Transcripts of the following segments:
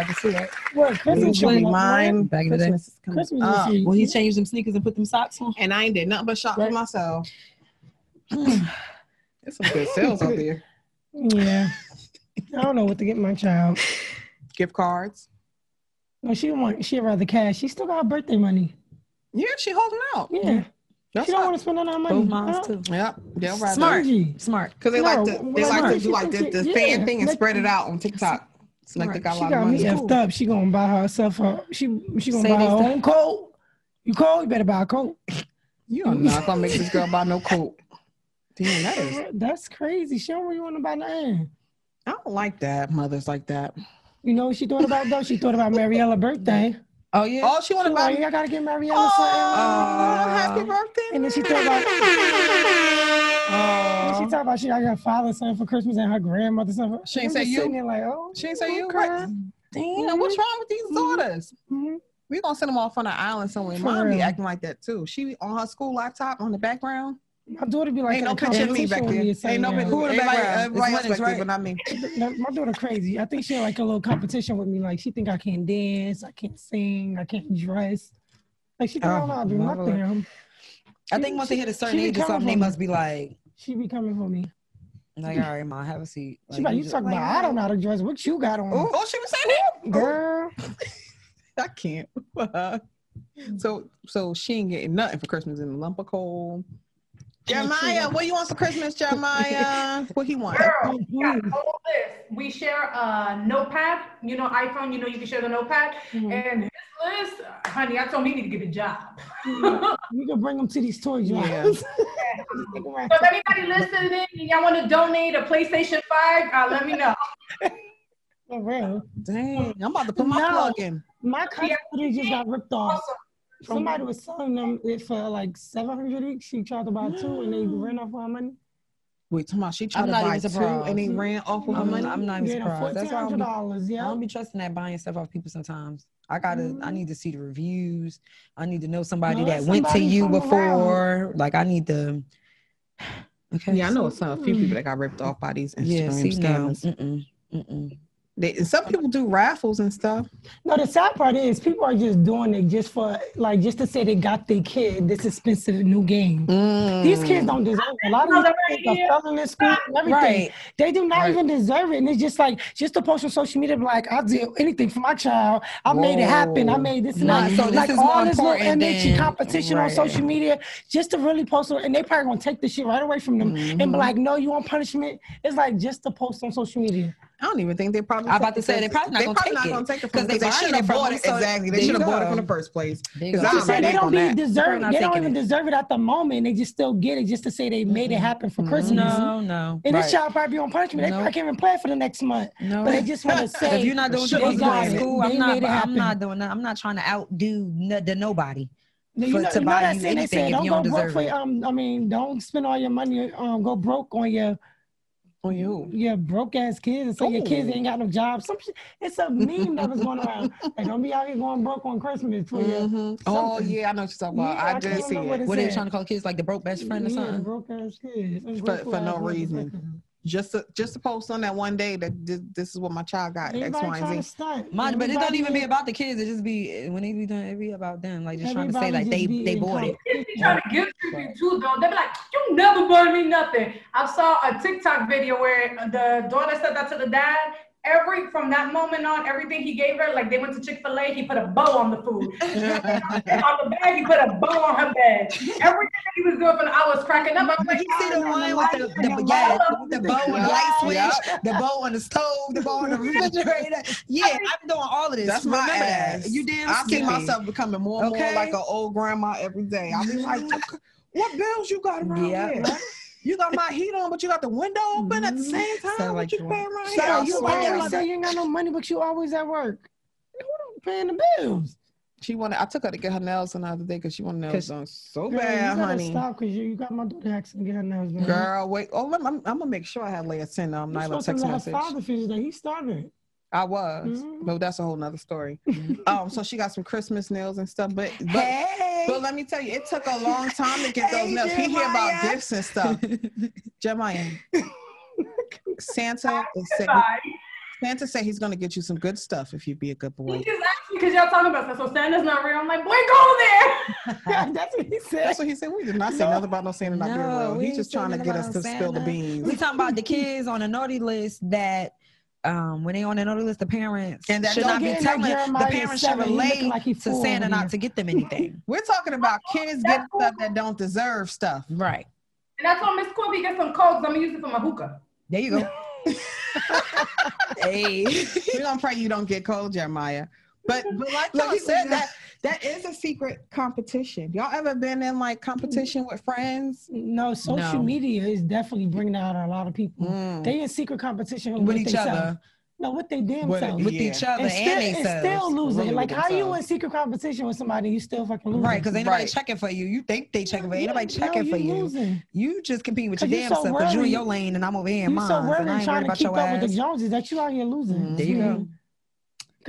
like Mr. Rogers too, right? What Christmas Would you be coming mine? Back in the day. Christmas is coming Christmas up. is here. Well, he changed them sneakers and put them socks on. And I ain't did nothing but shop Right. for myself. There's some good sales out there. Yeah. I don't know what to get my child. Gift cards. No, she want She'd rather cash. She still got birthday money. Yeah, she holding out. Yeah. That's she don't want to spend all that money. Both moms Huh? too. Yep, they'll rather. Smart. Smart. Because they No, like to they like right. to do like the, the Yeah. fan thing and Like- spread it out on TikTok. It's like they got a She of got me effed up. She gonna buy herself a she she gonna Say buy her own coat. You cold? You better buy a coat. You are not gonna make this girl buy no coat. Damn, that is. That's crazy. She don't really want to buy nothing. I don't like that. Mothers like that. You know what she thought about though? She thought about Mariella birthday. Oh yeah. Oh, she want She to buy. like, I gotta get Mariella Oh, something. happy birthday! And then she thought about Oh. she talked about she got her father something for Christmas and her grandmother something. She ain't I'm say you? Sitting there like, oh, She ain't say you. Right? Damn, what's wrong with these daughters? Mhm. We gonna send them off on an island somewhere. For Mom be acting like that too. She on her school laptop on the background. My daughter be like, Ain't in no a picture of me back there. Ain't something no picture. Who in the Everybody, background? everybody It's else back there, right? but not me. My daughter crazy. I think she in like a little competition with me. Like she think I can't dance, I can't sing, I can't dress. Like she think I don't know how to do Oh, my nothing. I think once they hit a certain age or something, they must be like, She be coming for me. like, all right, ma, have a seat. She like, you just- talking about I don't know how to dress. What you got on, Oh, she was saying that. girl? I can't. so, so she ain't getting nothing for Christmas in the lump of coal. Jeremiah, what you want for Christmas, Jeremiah? What he want? Girl, we got all this. We share a notepad. You know, iPhone. You know, you can share the notepad. Mhm. And this list, honey, I told him he need to get a job. You can bring them to these toys. Yeah. Yeah. So if anybody listening y'all want to donate a PlayStation Five, uh, let me know. For real. Dang, I'm about to put my No. plug in. My cousin literally just got ripped off. Awesome. Somebody was selling them it for like seven hundred each. She tried to buy two and they ran off her money. Wait, talking about she tried I'm to not buy even two surprised. and they ran off with her I'm, money. I'm not even Yeah, surprised. That's fourteen why I don't hundred be, dollars. I Yeah. don't be trusting that buying stuff off people sometimes. I gotta. I mm-hmm. need to see the reviews. I need to know somebody Know that went to somebody you from before. Like I need to. Okay. Yeah, I know some a few people that got ripped off by these Instagram Yeah, see no. scammers. Mm-mm, mm-mm. They, and some people do raffles and stuff. No, the sad part is people are just doing it just for like just to say they got their kid this expensive new game. These kids don't deserve it. A lot of these kids are failing in school and everything. Right. They do not Right. even deserve it. And it's just like just to post on social media, like I did anything for my child. I made it happen. I made this and Nah, that. so this like is all this little important image than- competition on social media just to really post it. And they probably gonna take the shit right away from them and Mm-hmm. be like, no, you want punishment? It's like just to post on social media. I don't even think they probably. I'm about to say, it they probably not gonna probably take not it. gonna take it 'Cause they because they should have from bought them, it so exactly. They should have bought it go. from the first place. There you Because go. I'm She they in don't on be deserve. not They don't even it. deserve it at the moment. They just still get it just to say they made it happen for Christmas. No, no. And this Right. child probably be on punishment. They No. probably can't even play for the next month. No. But they just want to say if you're not doing Sure, what you're they got supposed to it. school, I'm not. I'm not doing that. I'm not trying to outdo the nobody. You know, to you know that saying they anything say if don't you go don't broke deserve for it. um. I mean, don't spend all your money um. Go broke on your On you. your broke ass kids and say your kids ain't got no job. Some shit. It's a meme that was going around. Like, don't be out here going broke on Christmas for your Mhm. Oh yeah, I know what you're talking about. Yeah, I, I did see what it. it What are they trying to call kids like the broke best friend or yeah, something? broke ass kids. For- for no reason. Just to just to post on that one day that this, this is what my child got X, Everybody Y, and Z. stunt. Mine, but it don't even be about the kids. It just be when they be doing it be about them. Like just trying to say like they they bought it. Kids be trying to guilt trip you too, though. They be like, "You never bought me nothing." I saw a TikTok video where the daughter said that to the dad. Every from that moment on, everything he gave her, like they went to Chick Fil A, he put a bow on the food. On the bag, he put a bow on her bed. Everything that he was doing, for the, I was cracking up. I was like, You see the "Oh, one with the, the, the yeah, bow. the bow on the light switch, the bow on the stove, the bow on the refrigerator. Yeah, I'm doing all of this. That's my Remember ass. that. You damn I see myself becoming more and Okay. more like an old grandma every day. I'll be like, what bills you got around Yeah. here? You got my heat on, but you got the window open at the same time. Sound like you you paying around So here? You always to say you ain't got no money, but you always at work. Who don't paying the bills? She wanted. I took her to get her nails done the other day because she wanted nails done so Girl, bad, you honey. Stop, cause you, you got my daughter asking to get her nails done. Girl, wait. Oh, me, I'm, I'm gonna make sure I have Leah send um Nyla a supposed to text message. father finish that. He started. I was, Mhm. but that's a whole nother story. um, so she got some Christmas nails and stuff, but but Hey, but let me tell you, it took a long time to get those Hey, nails. He hear about gifts and stuff. Jeremiah, Santa is saying, Santa said he's gonna get you some good stuff if you be a good He boy. just asked me because y'all talking about that. So Santa's not real. I'm like, boy, go there. That's what he said. That's what he said. We did not say No. nothing about no Santa not being No, real. He's just trying to get us to nothing spill the beans. We talking about the kids on the naughty list that um, when they on the naughty list, the parents And that should don't be get telling that the parents should seven, he relate like to Santa not to get them anything. We're talking about kids getting stuff that don't deserve stuff. right. And that's why Miss Quibby get some codes. I'm gonna use it for my hookah. There you go. hey. We're gonna pray you don't get cold, Jeremiah. But but like Look, y'all he said, said that that is a secret competition. Y'all ever been in like competition with friends? No, social No. media is definitely bringing out a lot of people. Mm. They in secret competition With with, each themselves. other. No, with their damn With- selves. With Yeah. each other and and, still, they and still losing. Really like, with how you in secret competition with somebody? You still fucking losing. Right, because ain't nobody Right. checking for you. You think they checking for you. Ain't nobody No, checking for you. Losing. You just competing with your damn so self because you in your lane and I'm over here in You mine. so worried and I ain't trying worried to about keep your up with the Joneses that you out here losing. There you go.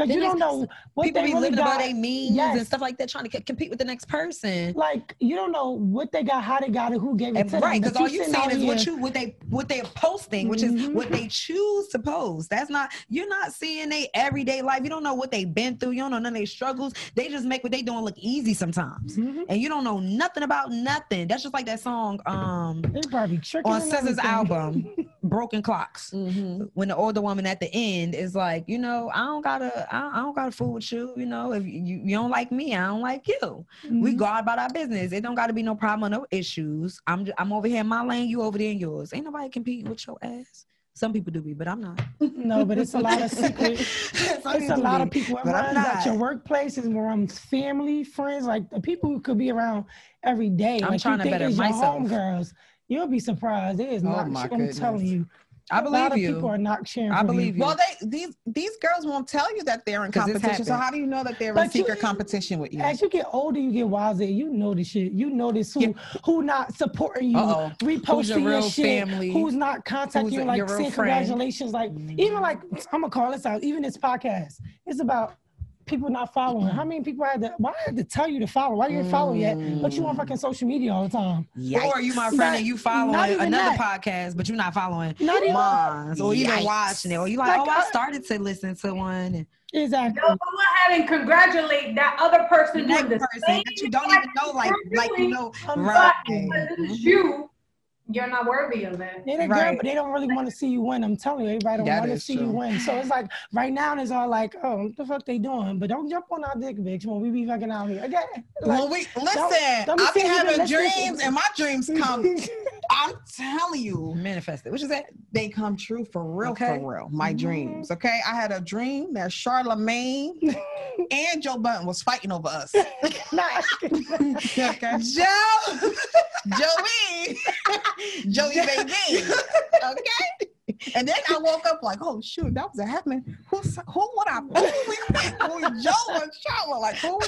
Because you don't know what People they be really living got. about their means Yes. and stuff like that, trying to c- compete with the next person. Like you don't know what they got, how they got it, who gave it And to them. right, because all you seeing is what you what they what they're posting, which is Mhm. what they choose to post. That's not you're not seeing their everyday life. You don't know what they've been through. You don't know none of their struggles. They just make what they doing look easy sometimes, Mhm. and you don't know nothing about nothing. That's just like that song um They probably tricking on SZA's album, Broken Clocks. Mm-hmm. when the older woman at the end is like, you know, I don't gotta, I don't, gotta fool with you. You know, if you, you don't like me, I don't like you. We Mhm. go about our business. It don't gotta be no problem, no issues. I'm, I'm over here in my lane, you over there in yours. Ain't nobody competing with your ass. Some people do be, but I'm not. No, but it's a lot of secret. It's a lot be, of people but I'm around at your workplaces, where I'm family, friends, like the people who could be around every day. I'm like trying you to think better myself. Homegirls. You'll be surprised. It is Oh not. my I'm goodness. telling you. I believe a lot of you. people are not sharing. I believe you. Well, they these these girls won't tell you that they're in competition. So how do you know that they're in But you- secret competition with you? As you get older, you get wiser. You notice this shit. You notice who Yeah. who not supporting you, Uh-oh. reposting Who's your your, real shit, family? who's not contacting Who's you, like saying friend? congratulations. Like even like I'm gonna call this out. Even this podcast, it's about people not following. How many people I had to? Why I had to tell you to follow? Why you didn't follow yet? But you on fucking social media all the time. Or you my friend Not- and you not following another that. podcast, but you're not following Not even mine, or even Yikes. watching it, or you like, Like, oh, I I- started to listen to one. And exactly. Go go ahead and congratulate that other person next doing the person that you don't even know, like, you're like you know, right? But because it is you, you're not worthy of it. They, they, Right. but they don't really want to see you win. I'm telling you, everybody don't want to is see you win. So it's like right now it's all like, oh, what the fuck they doing? But don't jump on our dick, bitch, when we be fucking out here. Again, like, Well, we listen. don't be I be saying having dreams, and my dreams come. I'm telling you, Manifested. What you say? they come true for real, Okay. for real. My Mhm. dreams. Okay, I had a dream that Charlemagne and Joe Budden was fighting over us. Okay, Joe, Joey, Joey baby. Okay. And then I woke up like, oh shoot, that was happening. Who's who would I who who Joe and Charlotte? Like who?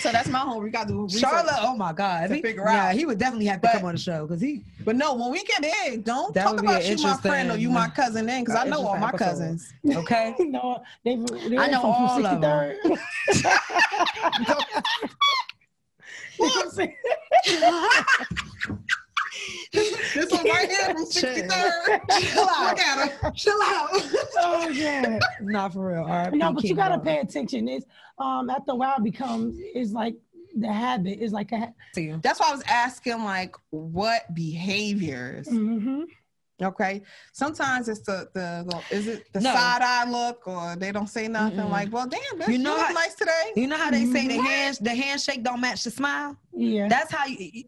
So that's my home. We got to do research. Charlotte. Oh my God. To He- figure yeah, out. he would definitely have to But- come on the show because he. But no, when we get in, don't talk about you my friend or you my cousin then, because I know all my episode. cousins. Okay. no, they, they I know from, all from of 'em. 63rd. You know what I'm saying? This one right here from 63rd. Chill out. Look at her. Chill out. oh yeah. Not for real. All right. No, but you gotta pay attention. It's um after a while it becomes it's like the habit. It's like a ha- That's why I was asking, like, what behaviors? mm-hmm. Okay. Sometimes it's the the the- is it the No. side eye look or they don't say nothing. Mm-mm. Like, well, damn, bitch, You you, know look how- nice today. You know how they say the Mhm. hand the handshake don't match the smile. Yeah. That's how you.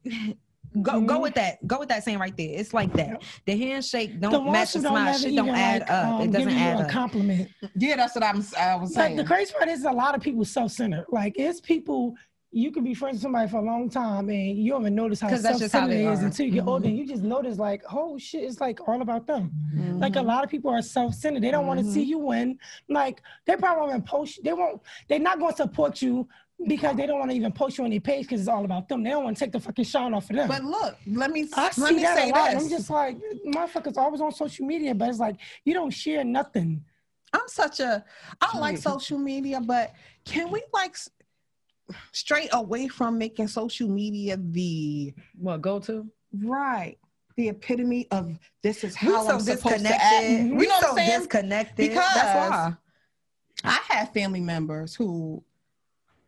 Go go Mhm. with that. Go with that saying right there. It's like that. The handshake don't the ones match the don't smile. Shit don't add like, up. um, it doesn't giving you add a up. compliment. Yeah, that's what I'm. I was Like saying. the crazy part is a lot of people self-centered. Like it's people you can be friends with somebody for a long time and you don't even notice how 'Cause that's just how self-centered they it is are. until you get Mhm. older and you just notice like, oh shit, it's like all about them. Mhm. Like a lot of people are self-centered. They don't want to see you win. Like they probably won't even post. They won't. They're not going to support you because they don't want to even post you on their page because it's all about them. They don't want to take the fucking shine off of them. But look, let me I let see me that say a lot. this. I'm just like, motherfuckers always on social media, but it's like you don't share nothing. I'm such a I don't like social media, but can we like straight away from making social media the What go to? right? the epitome of this is We how so I'm supposed to act. disconnected. You We know what so I'm saying? disconnected. Because- That's why. I have family members who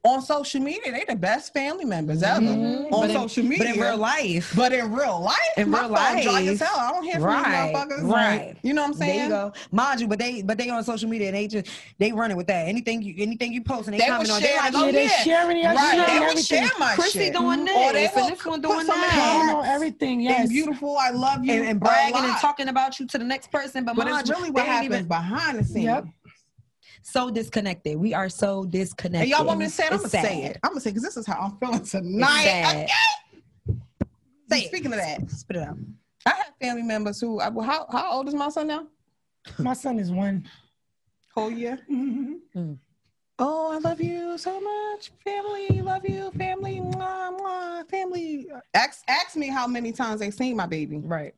on social media, they the best family members ever Mhm. on But in- social media. But in real life, But in real life, In my real phone dry life, as hell. I don't hear from right, motherfuckers. right. You know what I'm saying? there you go. Mind you, but they but they on social media and they just they running with that. Anything you anything you post and they, They comment will on, they share like, it. oh yeah, they yeah, sharing it, Right. sharing They will everything. share my Chrissy shit. doing this Or they and will this one put doing some I that. know everything. Yes. And beautiful, I love you. And, and bragging and talking about you to the next person, but, But mind it's you, really what happens behind the scenes. Yep. so disconnected. We are so disconnected. And y'all want me to say it? I'm It's gonna say it. I'm gonna say because this is how I'm feeling It's tonight. sad. Say it. Speaking of that, Spit it out. I have family members who. I- How how old is my son now? My son is one. Whole year. Mhm. Oh, I love you so much, family. Love you, family. Mwah, mwah, family. Ask ask me how many times they seen my baby. Right.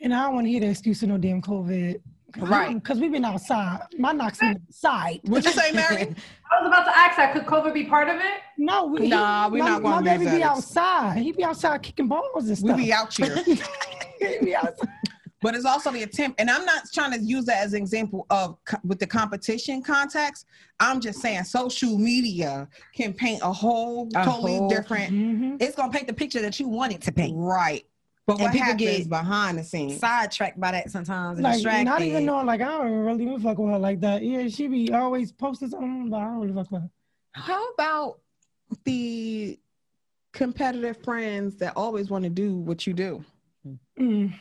And I don't want to hear the excuse of no damn COVID. Right. Because we've been outside. My knock's been outside. What you say, Mary? I was about to ask that. Could COVID be part of it? No, we, Nah, we my, not gonna My baby be outside. He be outside kicking balls and stuff. we be out here. He be outside. but it's also the attempt and i'm not trying to use that as an example of co- with the competition context i'm just saying social media can paint a whole A totally whole- different Mhm. It's gonna paint the picture that you want it to paint. right but And what people get behind the scenes Sidetracked by that sometimes and Like distracted. not even knowing, like I don't really even fuck with her like that. Yeah, she be always posting something, but I don't really fuck with her. how about the competitive friends that always want to do what you do Mm.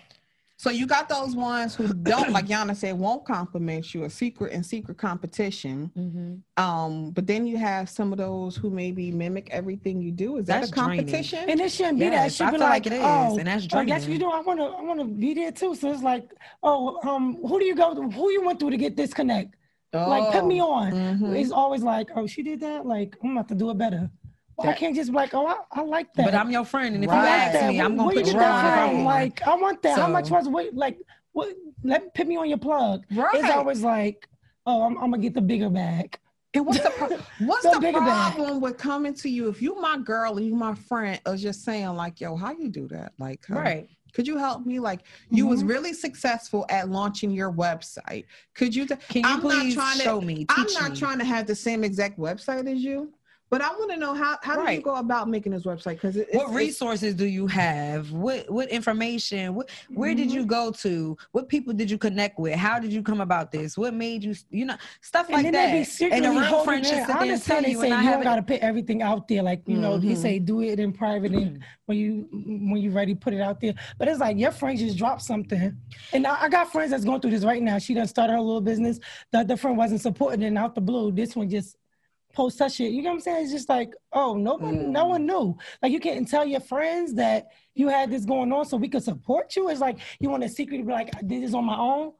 So you got those ones who don't like yana said won't compliment you a secret and secret competition Mhm. Um, but then you have some of those who maybe mimic everything you do. Is that That's a draining. competition? And it shouldn't be that. It should I be feel like, like it is, oh, and that's I guess draining. you know. I want to. I want to be there too. So it's like, oh, um, who do you go? to? Who you went through to get this connect? Like, put me on. Mhm. It's always like, oh, she did that. Like, I'm about to do it better. Well, I can't just be like, oh, I, I like that. But I'm your friend, and if Right. you ask that. me, I'm gonna put you on. that? Like, I want that. How much was wait? Like, what? Let put me on your plug. Right. It's always like, oh, I'm, I'm gonna get the bigger bag. and what's the pro- what's The the bigger bag. problem with coming to you if you my girl and you my friend is just saying like, yo, how you do that? Like, uh, Right. Could you help me? Like, you was Mhm. really successful at launching your website. Could you? Can you I'm not please trying to- show me? I'm not me? trying to have the same exact website as you, but I want to know how how do you go about making this website? Because What resources do you have? What what information? What where did Mm-hmm. you go to? What people did you connect with? How did you come about this? What made you you know stuff like and then that? be and a real friend should sit there and understand tell you and I have gotta put everything out there. Like you know, they Mhm. say do it in private and when you when you ready, put it out there. But it's like your friend just dropped something, and I, I got friends that's going through this right now. She done started her little business. The other friend wasn't supporting it, and out the blue, this one just post that shit. You know what I'm saying? It's just like, oh, no one, no one knew. Like you can't tell your friends that you had this going on, so we could support you. It's like you want a secret to be like, I did this on my own.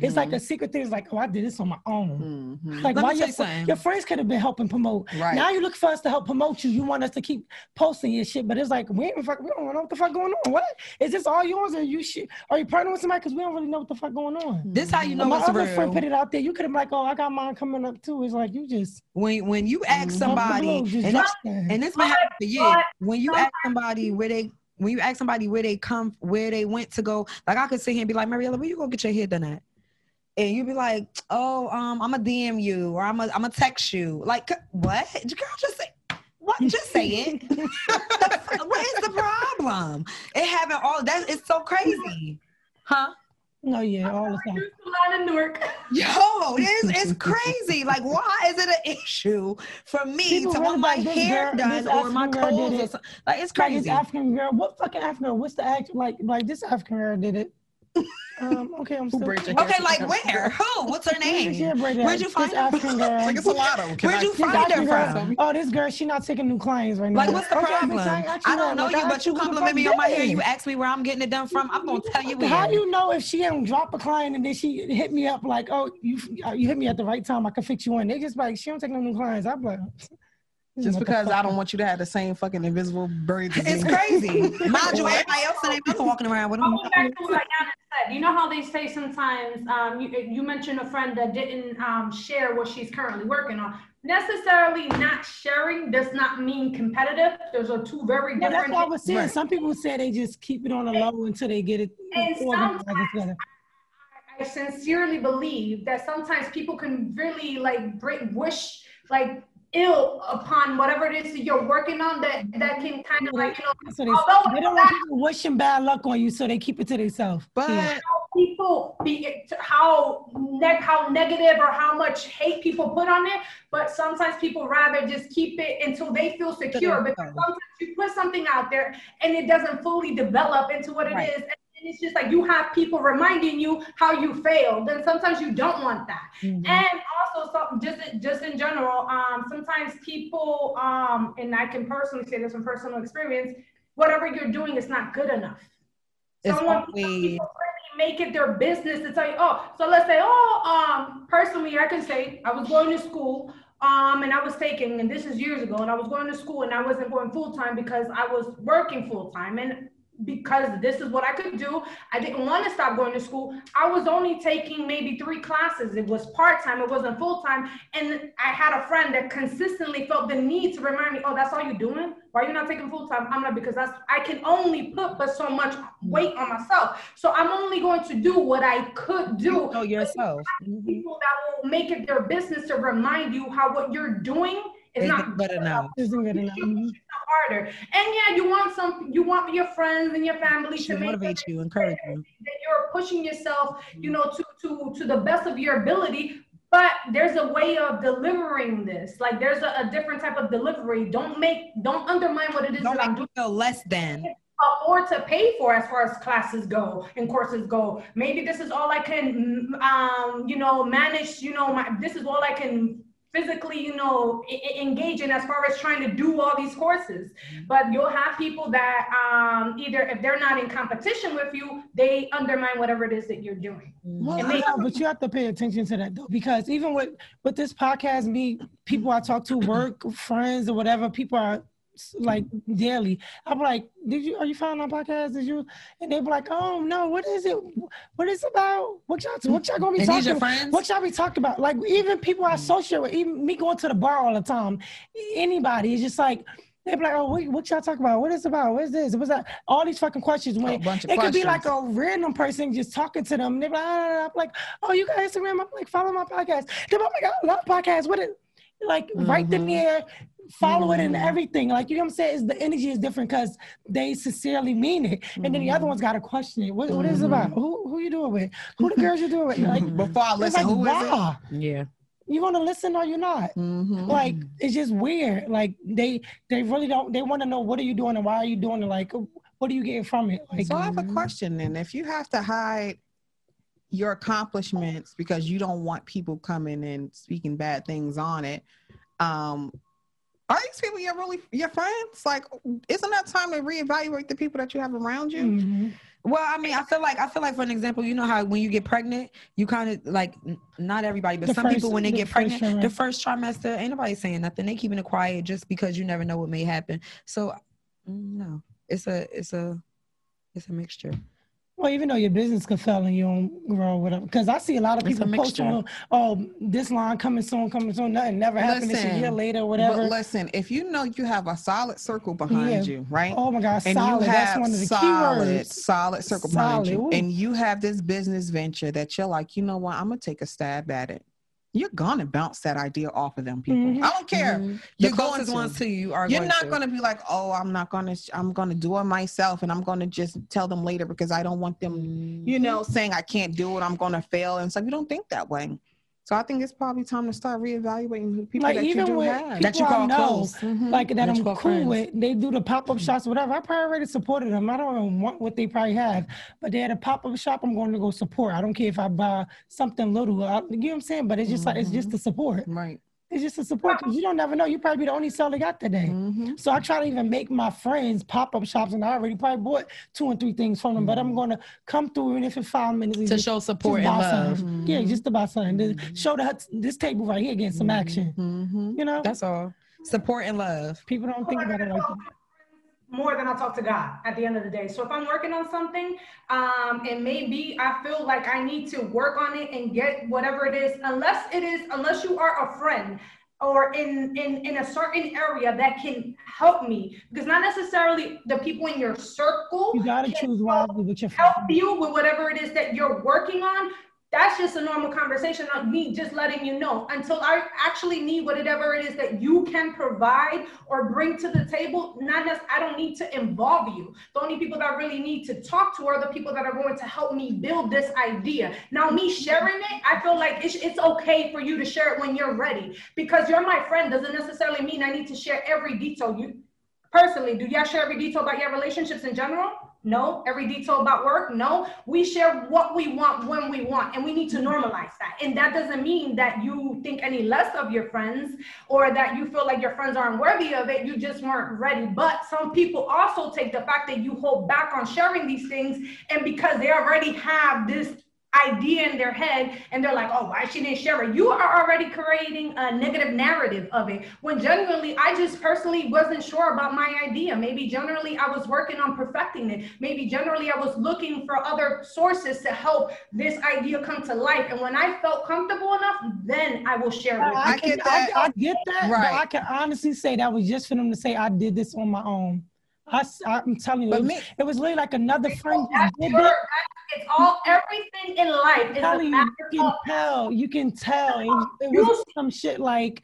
It's like mm-hmm. a secret thing. It's like, oh, I did this on my own. Mhm. Like Let why your, tell you fr- something. your friends could have been helping promote. Right. Now you look for us to help promote you. You want us to keep posting your shit, but it's like we ain't fuck, we don't know what the fuck going on. What is this all yours or you shit? Are you partnering with somebody? Because we don't really know what the fuck going on. This how you know my other real. friend put it out there. You could have been like, oh, I got mine coming up too. It's like you just when when you ask mm-hmm. somebody blue, just and drop this, that. And this might happen for years. When you ask somebody where they when you ask somebody where they come where they went to go, like I could sit here and be like, Mariella, where you go get your hair done at? And you'd be like, oh, um, I'm a DM you or I'm a I'm a text you. Like what? Girl, just say what? Just say it. what is the problem? It happened all that. It's so crazy, huh? No, yeah, all the time. Used line in Newark. Yo, it's, it's crazy. Like, why is it an issue for me People to really want my like hair girl- done or my African girl clothes did or it. something? Like, it's Like this crazy. African girl. What fucking African girl? What's the act like? Like this African girl did it. Um, okay, I'm still. braids? Okay, like where? Who? What's her name? Yeah, braid Where'd you find this her? African girl? Like it's a lotto. Can Where'd I- you find her African girl- from? Oh, this girl, she not taking new clients right now. Like, what's the Okay, problem? bitch, ain't I don't know Like, you, but you who the compliment me on my hair. You ask me where I'm getting it done from. I'm gonna tell you where. How do you know if she don't drop a client and then she hit me up like, oh, you you hit me at the right time, I can fix you in. They just like she don't take no new clients. I'm like, Just What because I don't want you to have the same fucking invisible braids. It's crazy. Mind you, everybody else in their mother walking around with them. go back to what Yana said. You know how they say sometimes, um, you, you mentioned a friend that didn't um, share what she's currently working on. Necessarily not sharing does not mean competitive. Those are two very Yeah, that's different what I was saying. Right. Some people say they just keep it on the low until they get it And sometimes- I sincerely believe that sometimes people can really like bring, wish like ill upon whatever it is that you're working on that that can kind of like you know So they, Although they don't want people wishing bad luck on you, so they keep it to themselves. But how people be how neg- how negative or how much hate people put on it but sometimes people rather just keep it until they feel secure because sometimes you put something out there and it doesn't fully develop into what it is, Right. And it's just like you have people reminding you how you failed and sometimes you don't want that Mm-hmm. and also some just just in general um sometimes people um and i can personally say this from personal experience whatever you're doing is not good enough It's Someone- really make it their business to tell you oh so let's say oh um personally i can say i was going to school um and i was taking and this is years ago and i was going to school and i wasn't going full-time because i was working full-time and because this is what I could do. I didn't want to stop going to school. I was only taking maybe three classes. It was part time, it wasn't full time. And I had a friend that consistently felt the need to remind me, oh, that's all you're doing? Why are you not taking full time? I'm not because that's I can only put but so much weight on myself. So I'm only going to do what I could do. You know yourself. Mhm. People that will make it their business to remind you how what you're doing is It's not good enough. Isn't good enough. Harder. And yeah, you want some, you want your friends and your family To motivate you, encourage you. that you're pushing yourself, you know, to to to the best of your ability. But there's a way of delivering this. Like there's a, a different type of delivery. Don't make, don't undermine what it is Don't that I'm doing feel less than. afford to pay for as far as classes go and courses go. Maybe this is all I can, um, you know, manage. You know, my this is all I can physically, you know, e- e- engage in as far as trying to do all these courses. But you'll have people that um, either if they're not in competition with you, they undermine whatever it is that you're doing. Well, It I know, but you have to pay attention to that though, because even with with this podcast, me people I talk to, work friends or whatever, people are s- like daily. I'm like, did you are you following our podcast? Did you? And they be like, oh no, what is it? What is it about? What y'all what y'all gonna be And talking? about? What y'all be talking about? Like even people I associate with, even me going to the bar all the time, anybody, is just like. They be like, oh, what, what y'all talking about? What is it about? What is this? What's that? All these fucking questions. When A bunch of it could be like a random person just talking to them. They're like, ah, I'm like, oh, you got Instagram? I'm like, follow my podcast. They're like, oh my God, I love podcasts. What is it like right Mm-hmm. then there, follow it and everything. Like, you know what I'm saying? is the energy is different because they sincerely mean it. And then the Mm-hmm. other one's got to question it. What, what is it about? Who who you doing with? Who the girls you doing with? Like, before I listen, like, who is it? wow. Yeah. You want to listen or you're not? Like it's just weird. Like they they really don't. They want to know what are you doing and why are you doing it. Like what are you getting from it? Like So I have a question then. If you have to hide your accomplishments because you don't want people coming and speaking bad things on it, um, are these people your really your friends? Like, isn't that time to reevaluate the people that you have around you? mhm. Well, I mean, I feel like I feel like for an example, you know how when you get pregnant, you kind of like not everybody, but The some first- people when they the get pregnant, trimester. the first trimester, ain't nobody saying nothing. They keeping it quiet just because you never know what may happen. So, mm, no, it's a it's a it's a mixture. Well, even though your business could fail and you don't grow, whatever. Because I see a lot of people posting, oh, this line coming soon, coming soon, nothing never happened. It's a year later, whatever. But listen, if you know you have a solid circle behind Yeah. you, right? oh my God, and solid. you That's one of the solid, keywords. solid circle behind you, ooh. and you have this business venture that you're like, you know what, I'm gonna take a stab at it. You're gonna bounce that idea off of them people. Mhm. I don't care. Mhm. The You're going closest to. ones to you are You're going not to. gonna be like, oh, I'm not gonna, I'm gonna do it myself, and I'm gonna just tell them later because I don't want them, Mm. you know, saying I can't do it. I'm gonna fail, and so you don't think that way. So I think it's probably time to start reevaluating the people Like that you do with have. people That you I call know, close. Mhm. like that, That I'm cool friends. with. They do the pop up shops, whatever. I probably already supported them. I don't even want what they probably have, but they had a pop up shop. I'm going to go support. I don't care if I buy something little. I, you know what I'm saying? But it's just like it's just a support. right. It's just a support because you don't never know. You probably be the only seller got today. Mhm. So I try to even make my friends pop up shops, and I already probably bought two and three things from them. But I'm gonna come through, even if it's five minutes. to show support and buy love. something. Yeah, just to buy something. To show that this table right here getting some action. Mhm. You know, That's all. Support and love. People don't think about it like that. More than I talk to God at the end of the day. So if I'm working on something, um, and maybe I feel like I need to work on it and get whatever it is, unless it is, unless you are a friend or in in in a certain area that can help me, because not necessarily the people in your circle You gotta choose wisely with your help you with whatever it is that you're working on. That's just a normal conversation of me just letting you know until I actually need whatever it is that you can provide or bring to the table. Not necessarily, I don't need to involve you. The only people that I really need to talk to are the people that are going to help me build this idea. Now, me sharing it, I feel like it's, it's okay for you to share it when you're ready because you're my friend doesn't necessarily mean I need to share every detail. You personally, do y'all share every detail about your relationships in general? No. Every detail about work? No. We share what we want when we want, and we need to normalize that. And that doesn't mean that you think any less of your friends or that you feel like your friends aren't worthy of it. You just weren't ready. But some people also take the fact that you hold back on sharing these things, and because they already have this idea in their head and they're like, oh, why she didn't share it? You are already creating a negative narrative of it. When genuinely, I just personally wasn't sure about my idea. Maybe generally I was working on perfecting it. Maybe generally I was looking for other sources to help this idea come to life. And when I felt comfortable enough, then I will share it. I, I can, get that. I, I get that, Right. but I can honestly say that was just for them to say I did this on my own. I, am telling you, But it, me, it was really like another friend That's just did your- it. It's all everything in life is a Telling you, matter you can of tell, you can tell. It, it was some shit like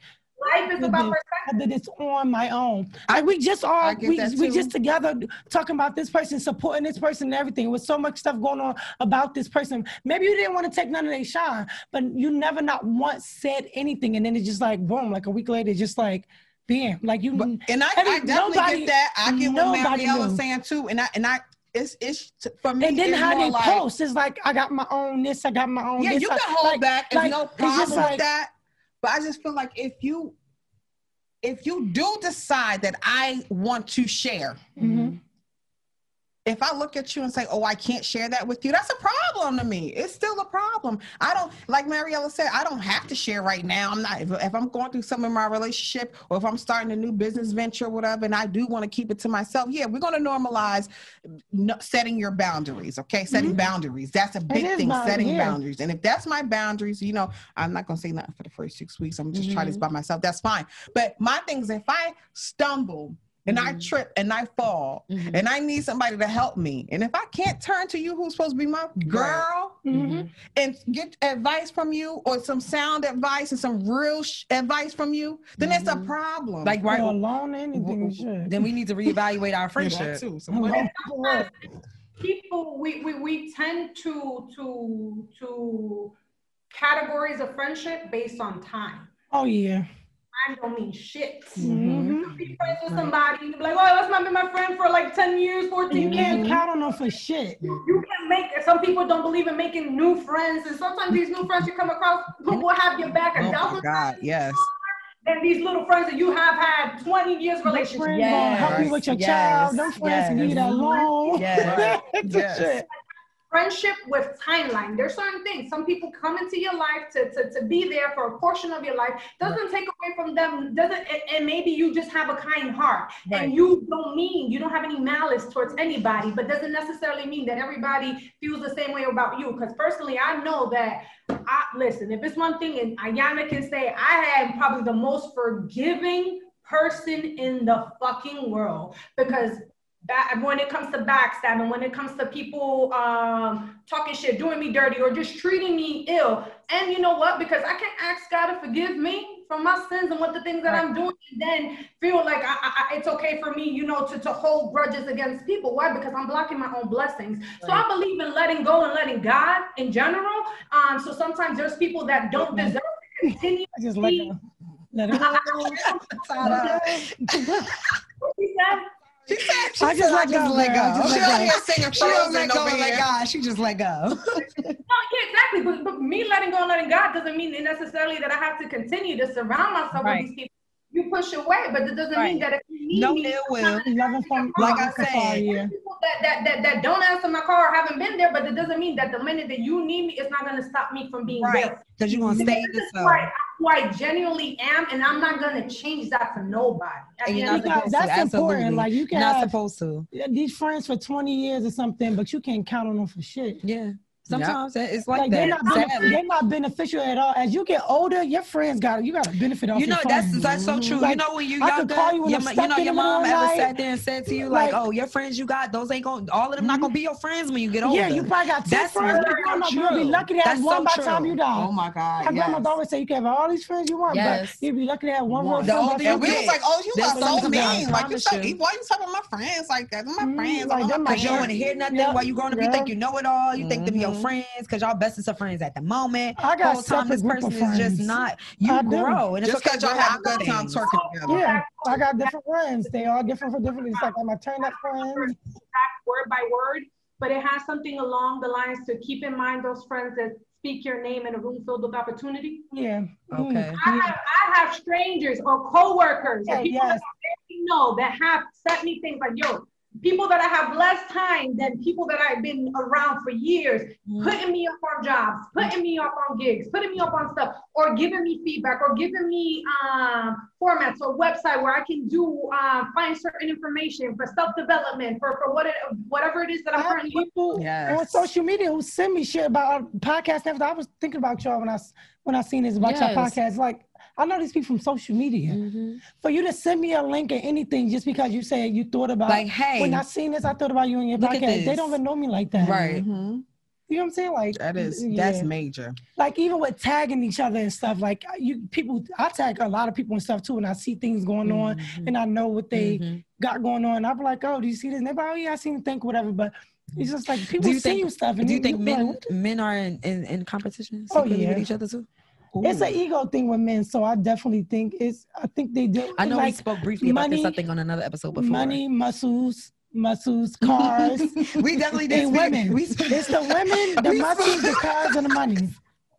life is about did, perspective. I did this on my own. Like we just all we, we just together talking about this person, supporting this person and everything. With so much stuff going on about this person. Maybe you didn't want to take none of their shine, but you never not once said anything. And then it's just like boom, like a week later, just like bam. Like you But, and I, Every- I definitely nobody- get that. I get what nobody Mariella's saying too, and I and I it's it's for me. and then how they like, post is like I got my own this, I got my own Yeah, this. you can hold like- back. There's like, no problem like- with that. But I just feel like if you if you do decide that I want to share, Mhm. If I look at you and say, "Oh, I can't share that with you," that's a problem to me. It's still a problem. I don't like Mariella said. I don't have to share right now. I'm not. If, if I'm going through something in my relationship, or if I'm starting a new business venture, or whatever, and I do want to keep it to myself, yeah, we're going to normalize no, setting your boundaries. Okay, setting boundaries. That's a big thing. setting yeah. boundaries. And if that's my boundaries, you know, I'm not going to say nothing for the first six weeks. I'm just trying this by myself. That's fine. But my thing is, if I stumble. And I trip and I fall Mhm. and I need somebody to help me. And if I can't turn to you, who's supposed to be my girl, Mhm. and get advice from you or some sound advice and some real sh- advice from you, then it's a Mhm. problem. Like Right. right. alone, anything, shit. Then we need to reevaluate our friendship. too. Some money. Alone. people we, we we tend to to to categories of friendship based on time. Oh yeah. Time don't mean shit. Mhm. You be friends with somebody, you be like, oh, let's not be my friend for like 10 years, 14 You years. can't count on them for shit. You can make some people don't believe in making new friends, and sometimes these new friends you come across who will have your back a Oh my God, times yes. than these little friends that you have had 20 years relationship. friends gonna help you with your Yes, child. Them friends can yes. leave that alone. Yes, yes. Friendship with timeline. There's certain things. Some people come into your life to, to, to be there for a portion of your life. Doesn't take away from them. Doesn't and, and maybe you just have a kind heart Right. and you don't mean you don't have any malice towards anybody, but doesn't necessarily mean that everybody feels the same way about you. Because personally, I know that. I listen. If it's one thing, and Ayana can say, I am probably the most forgiving person in the fucking world because that when it comes to backstabbing, when it comes to people um, talking shit, doing me dirty, or just treating me ill. And you know what? Because I can ask God to forgive me for my sins and what the things that I'm doing, and then feel like I, I, it's okay for me, you know, to, to hold grudges against people. Why? Because I'm blocking my own blessings. So I believe in letting go and letting God in general. Um, so sometimes there's people that don't deserve to continue. I just let her. Let her. What he? She said, she I just said, let go, let girl. Go. just She let out go. here singing She don't Frozen let go over and let. God. She just let go. No, yeah, exactly. But, but me letting go and letting God doesn't mean necessarily that I have to continue to surround myself Right. with these people. You push away, but that doesn't mean that if you need No me, ill will. Loving from Like I said, yeah. people that, that, that, that don't answer my call or haven't been there, but that doesn't mean that the minute that you need me, it's not going to stop me from being Right. there. Because you're gonna stay This is yourself. why I who I genuinely am, and I'm not gonna change that for nobody. And you're not of the Because supposed to. that's important. Absolutely. Like, you can Not have- supposed to. these friends for 20 years or something, but you can't count on them for shit. Yeah. Sometimes it's like, Like, they're not benef- they're not beneficial at all. As you get older, your friends got you got to benefit off You know your that's friends. that's so true. you know when you I could younger, call you when your, I'm you know your mom ever night. sat there and said to you like, Like- "Oh, your friends you got, those ain't gonna All of them not gonna be your friends when you get older." Yeah, you probably got 10 That's friends. very You're gonna- you're be lucky to have That's one so by the time you die. Oh my God. My grandmother yes. always say you can have all these friends you want, Yes. but you'd be lucky to have one One. real The friend. older you And we was like, oh, you There's are so something mean. Like, you so, you. why you talking about my friends like that? My Mm, friends. like, them my my Cause you don't want to hear nothing while you growing up. You think you know it all. You think them your Mhm. friends because y'all bestest of friends at the moment. I got Whole time this person is just not. You I do. grow, and it's Just okay because y'all have a good time things. twerking together. Yeah, I got different friends. They all different for different. It's like I'm a turn up friend. word by word, but it has something along the lines to keep in mind those friends that speak your name in a room filled with opportunity. Yeah. Mm. Okay. I have, I have strangers or coworkers or Yeah, people yes. that know that have sent me things like, yo, people that I have less time than people that I've been around for years, putting me up on jobs, putting me up on gigs, putting me up on stuff, or giving me feedback, or giving me um, formats or website where I can do um, find certain information for self development for for what it, whatever it is that I I'm have currently. people Yes. on social media who send me shit about our podcast and everything. I was thinking about y'all when I s- when I seen this about Yes. your podcast. Like I know these people from social media. Mhm. For you to send me a link or anything just because you said you thought about Like, hey, when I seen this, I thought about you and your podcast. They don't even know me like that. right? Mhm. You know what I'm saying? Like That is, yeah. that's major. like even with tagging each other and stuff. Like you people, I tag a lot of people and stuff too, and I see things going on Mhm. and I know what they Mhm. got going on. I'm like, oh, do you see this? And they be like, oh yeah, I seen think whatever. But it's just like people Do you see think- you stuff. And Do you think men like, men are in in, in competition Oh, secretly with each other too? It's an ego thing with men, so I definitely think it's. I think they do. I know we spoke briefly about this. I think on another episode before. money, muscles, muscles, cars, we definitely did women. We, It's the women, the We muscles, the cars, and the money.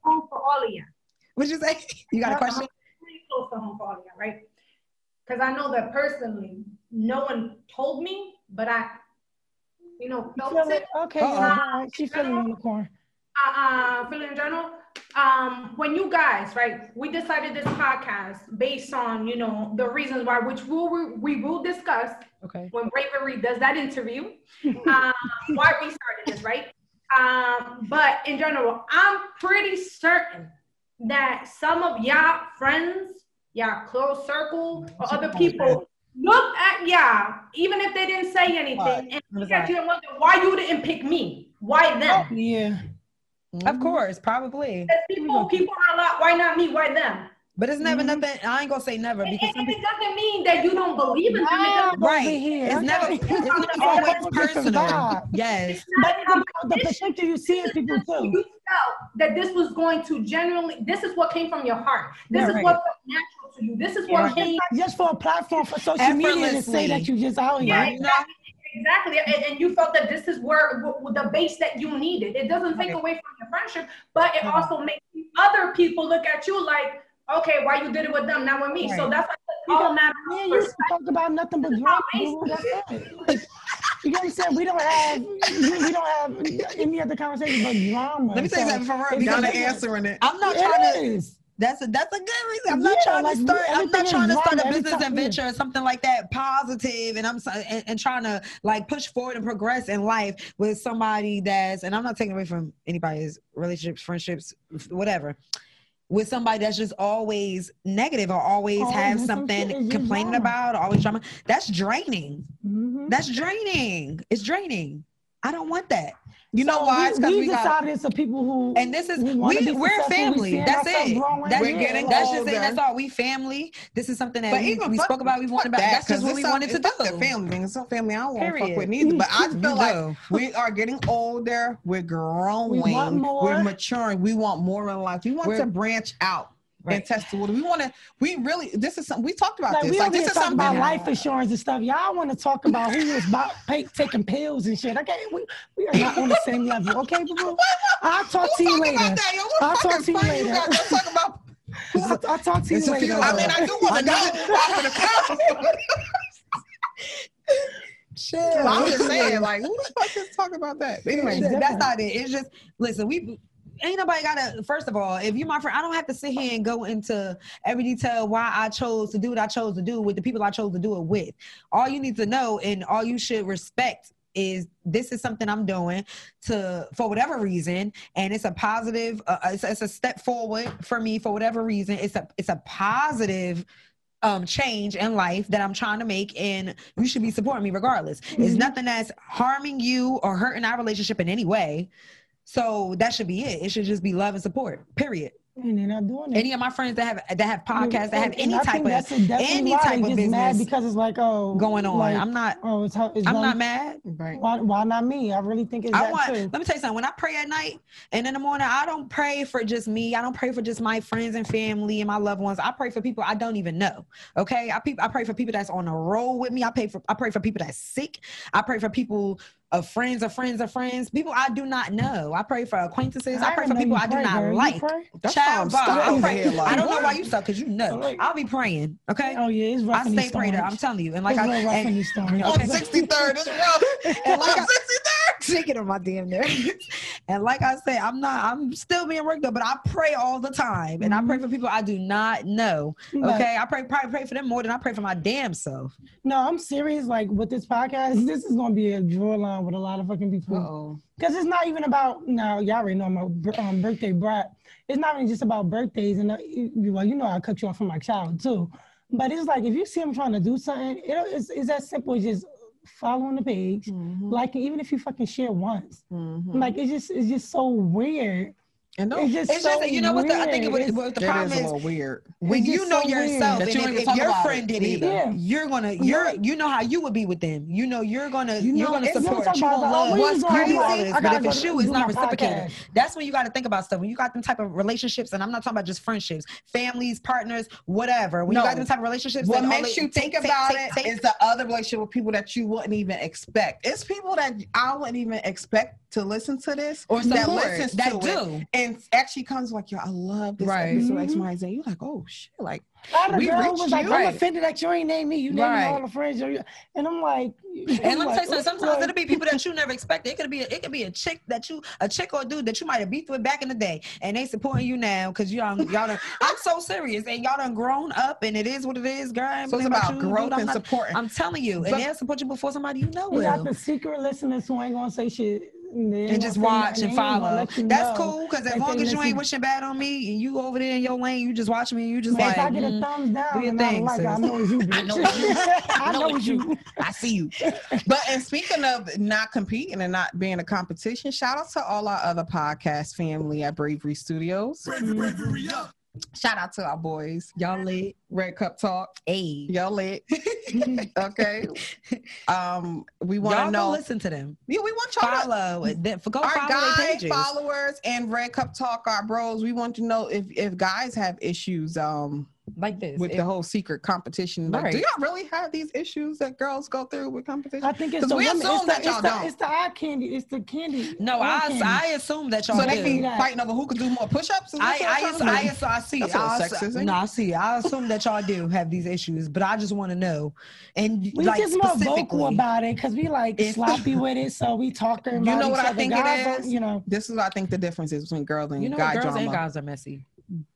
home for all of you. What you say? You got a question? Pretty close to home for all of you, right? Because I know that personally, no one told me, but I, you know, You feel it. it? Okay, Uh-oh. all right. She feeling on the corner. uh, uh, feeling in general. Um, when you guys, right, we decided this podcast based on, you know, the reasons why, which we will, we will discuss Okay. when Bravery does that interview, um, why we started this, right? Um, but in general, I'm pretty certain that some of y'all friends, y'all close circle, or other people look at y'all, even if they didn't say anything, and look at you and wonder why you didn't pick me. Why them? Yeah. Of course, probably. People, people are a lot. Why not me? Why them? But it's never Mhm. nothing. I ain't gonna say never And, because some and people. it doesn't mean that you don't believe in them. It Right. here. It's Okay. never. It's not It's always personal. Yes. But it's about the perspective you see in people too. You felt that this was going to generally. This is what came from your heart. This Yeah, is right. what felt natural to you. This is Yeah. what came. Just for a platform for social media to say that you just out here. Yeah, exactly. Exactly, and, and you felt that this is where w- the base that you needed. It doesn't take Right. away from your friendship, but it Mhm. also makes other people look at you like, okay, why you did it with them, not with me. So that's like You all got- matter Me of and you talk about nothing but drama. That's it. Like, you know what I'm saying? We don't have we don't have any other conversation but drama. Let me tell you So, something for real. it's Y'all Because are answering it. I'm not It trying to. is. That's a that's a good reason. I'm not trying like, to start. I'm not trying to start a business time, adventure or something like that positive, and I'm and, and trying to like push forward and progress in life with somebody that's. And I'm not taking away from anybody's relationships, friendships, whatever. With somebody that's just always negative or always Always have in some something complaining about, or always drama. That's draining. Mhm. That's draining. It's draining. I don't want that. You know So why? It's because we, we got. decided it's for people who And this is we we're successful. We family. That's it. growing. That's, We're getting like- that's just it. That's all. We family. This is something that But we, even we fuck- spoke about. We wanted about. that, That's just 'cause what we some- wanted to do. not the family thing. It's some family I don't want to fuck with neither. But I You feel like do. we are getting older. We're growing. We want more. We're maturing. We want more in life. We want We're- to branch out Right. and test the water. We want to. We really. This is something we talked about. Like this. we Like this is something. about life insurance and stuff. Y'all want to talk about who is about pay, taking pills and shit. Okay, we, we are not on the same level. Okay, boo boo. I'll talk to you later. I'll talk to you later. talk about. I'll, I'll talk to you later. few- I mean, I do want to know after the conference. Shit. I'm just saying, like, who the fuck is talking about that? Anyway, That's not it. It's just listen. We ain't nobody gotta. First of all, if you're my friend, I don't have to sit here and go into every detail why I chose to do what I chose to do with the people I chose to do it with. All you need to know and all you should respect is this is something I'm doing to for whatever reason, and it's a positive. Uh, it's, it's a step forward for me for whatever reason. It's a it's a positive um change in life that I'm trying to make and you should be supporting me regardless. It's Mhm. nothing that's harming you or hurting our relationship in any way. So that should be it. It should just be love and support. Period. And they're not doing it. Any of my friends that have that have podcasts that have And- and any I type of that's definitely any why type of get mad business because it's like, oh, going on. like, I'm not oh, it's, how- it's I'm going- not mad. Right. Why, why not me? I really think it's I that want. too. Let me tell you something. When I pray at night and in the morning, I don't pray for just me. I don't pray for just my friends and family and my loved ones. I pray for people I don't even know. Okay, I pe- I pray for people that's on the road with me. I pray for I pray for people that's sick. I pray for people of friends of friends of friends. People I do not know. I pray for acquaintances. I, pray for people you I do pray, not girl. Like. pray? That's why I'm Child, Bob, stuck I, over pray. here like, I don't know what? why you suck because you know. Like- I'll be praying. Okay. Oh yeah, it's rough I in stay these prayed. I'm telling you. And like it's I real rough and, these storms. On 63rd, it's rough. And like On I- 63rd. Shaking on my damn nerves. and like I said, I'm not, I'm still being worked up, but I pray all the time. And I pray for people I do not know. But- Okay. I pray, probably pray for them more than I pray for my damn self. No, I'm serious. Like with this podcast, this is gonna be a draw line with a lot of fucking people. Uh-oh. Because it's not even about now. Y'all already know I'm a um, birthday brat. It's not even just about birthdays, and uh, well, you know I cut you off from my child too. But it's like if you see him trying to do something, it, it's, it's as simple as just following the page, Mhm. like even if you fucking share once. Mhm. Like it's just it's just so weird. And no, It's just It's so that, you know what the, I think it, weird. what, what the problem is is. weird. When It's you know so yourself, and you if, if your friend it did it, either. Yeah. you're gonna, you're, Right. you know how you would be with them. You know, you're gonna, You you know, are gonna support. You I gonna love. What's crazy going out. is, I but if go it's to you, it's not reciprocated. podcast. That's when you got to think about stuff. When you got them type of relationships, and I'm not talking about just friendships, families, partners, whatever. When No. you got them type of relationships, What makes you think about take, it take, the other relationship with people that you wouldn't even expect. It's people that I wouldn't even expect to listen to this or that listens that to it and actually comes like, yo, I love this Right. episode X, Mhm. Y, Z. You're like, oh shit, like A lot We girls reached was like, you. I'm Right. offended that you ain't named me. You named Right. all the friends. you- And I'm like, And let me tell you something. Sometimes like, it'll be people that you never expected. It could be a, it could be a chick that you a chick or a dude that you might have beefed with back in the day, and they supporting you now because y'all y'all done, I'm so serious, and y'all done grown up, and it is what it is, girl. So it's playing about you, growth dude. And not- supporting. I'm telling you, But- and they'll support you before somebody you know You got the secret listeners who ain't gonna say shit. And And gonna just watch and They ain't gonna follow. That's know cool because as that long as you ain't listen. wishing bad on me and you over there in your lane, you just watch me and you just Man, like, if I get a mm, thumbs down, do your thing, like I sis. know it's you. I know it's you. I know it's you. I see you. But and speaking of not competing and not being a competition, shout out to all our other podcast family at Bravery Studios. Shout out to our boys, Y'all lit. Red Cup Talk. Hey. Y'all lit. okay. Um, we want to know. listen to them. Yeah, we want y'all to Follow. Then- Go our follow their guy pages. followers and Red Cup Talk, our bros. We want to know if if guys have issues um like this. with If- the whole secret competition. Like, do y'all really have these issues that girls go through with competition? I think it's 'Cause the we women. assume It's the, that y'all it's, the, don't. it's the eye candy. It's the candy. no, I, candy. I assume that y'all so do. they be fighting over who can do more push-ups. I, this what I, I'm I, talking I, about? I see. That's a I, sexist, ain't no. I see. I assume that y'all do have these issues, but I just want to know. And We like just more vocal about it because we like sloppy with it, so we talking about You know what I think it Guys don't- is? You know, This is what I think the difference is between girls and you know, guy girls and guys are messy.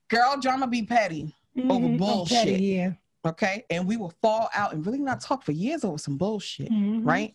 Girl drama be petty, Over Mhm, bullshit. petty, yeah. okay, and we will fall out and really not talk for years over some bullshit. Mhm. right?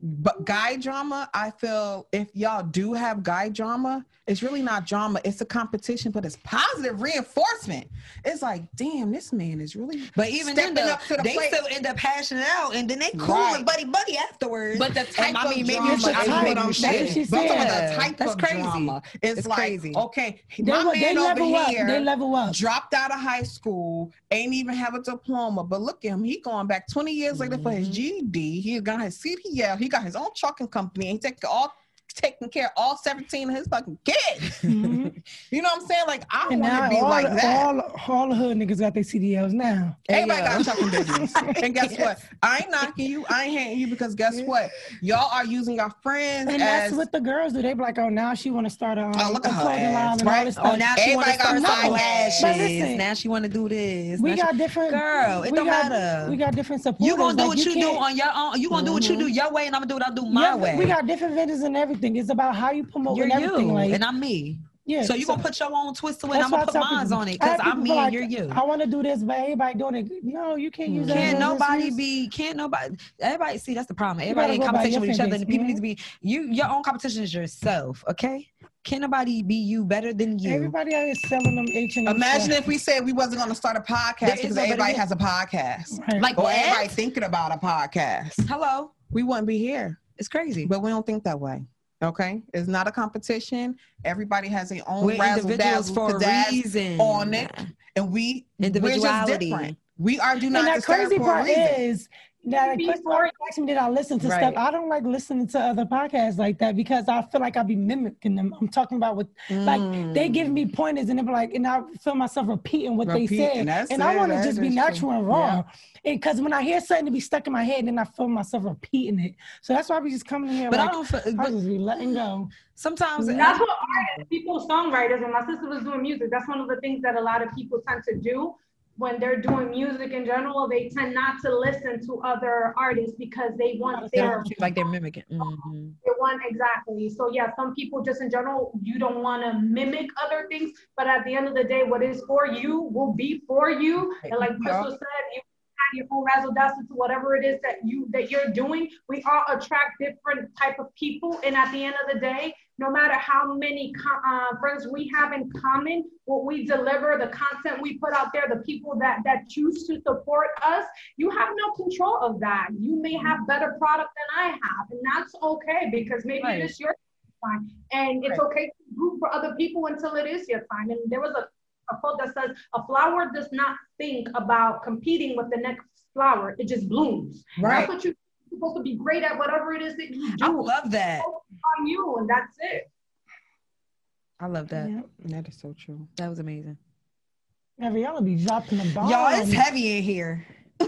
But guy drama, I feel if y'all do have guy drama, it's really not drama. It's a competition, but it's positive reinforcement. It's like, damn, this man is really. But even then, Stepping though, up to the they plate. still end up hashing it out, and then they cool Right. with buddy buddy afterwards. But the type And I of mean, maybe drama it's is the what. I'm That's saying. what she But I'm talking about said. the type That's of crazy. drama. It's, It's like, crazy. okay, They, my they man over level up. here They level up. dropped out of high school, ain't even have a diploma. But look at him, he going back 20 years later for his Mhm. GED. He got his CDL. He got his own trucking company. And he take all taking care of all 17 of his fucking kids. Mhm. You know what I'm saying? Like I want to be all, like that. all, all the hood niggas got their CDLs now. Everybody got trucking business. and guess what? I ain't knocking you. I ain't hating you because guess what? Y'all are using your friends And as that's what the girls do. They be like, oh, now she want to start a, um, Oh, look a clothing line and right? all this Oh, now she want to start got some podcasts. But lashes. listen, Now she want to do this. we Now she- got different. girl. It don't got, matter. We got different supporters. you gonna do Like, what you, do on your own. You gonna do what you do your way, and I'm gonna do what I do my Yeah, way. We got different vendors and everything. It's about how you promote You're and everything. you, Like, and I'm me. Yeah. So you gonna put your own twist to it. That's I'm gonna put mine on it because I'm me like, and you're you. I want to do this, but everybody doing it. No, you can't use that. Can't nobody be? Can't nobody? Everybody see that's the problem. Everybody in competition with each other, and people need to be you. Your own competition is yourself. Okay. Can't nobody be you better than you. Everybody out here selling them H and M. Imagine if we said we wasn't going to start a podcast because everybody has a podcast. Right. Like Or what? everybody thinking about a podcast. Hello. We wouldn't be here. It's crazy. But we don't think that way. Okay? It's not a competition. Everybody has their own We're razzle dazzle for a reason. on it. and we we're just Individuality. different. We are do not and that crazy part is that Be question for- asked me did I listen to Right. stuff. I don't like listening to other podcasts like that because I feel like I be mimicking them. I'm talking about what like they give me pointers and they be like, and I feel myself repeating what Repeating, they said, that's and I want to just be natural true. and raw. Because when I hear something to be stuck in my head, then I feel myself repeating it. So that's why I be just coming in here. But like, I don't. feel- I just be letting go. sometimes That's what artists, people, songwriters, and my sister was doing music. That's one of the things that a lot of people tend to do when they're doing music in general. They tend not to listen to other artists because they want their like they're mimicking. Mhm. they want exactly. So yeah, some people just in general, you don't want to mimic other things, but at the end of the day, what is for you will be for you. And like Crystal said, you have your own razzle dazzle to whatever it is that you that you're doing. We all attract different type of people, and at the end of the day, no matter how many uh, friends we have in common, what we deliver, the content we put out there, the people that that choose to support us, you have no control of that. You may have better product than I have, and that's okay because maybe Right. it is your time, and it's okay to root for other people until it is your time. And there was a a quote that says, "A flower does not think about competing with the next flower; it just blooms." Right. That's what you're supposed to be great at. Whatever it is that you do. I love that. on you, and that's it. I love that. Yeah. That is so true. That was amazing. Every y'all be dropping the bomb. Y'all, it's heavy in here.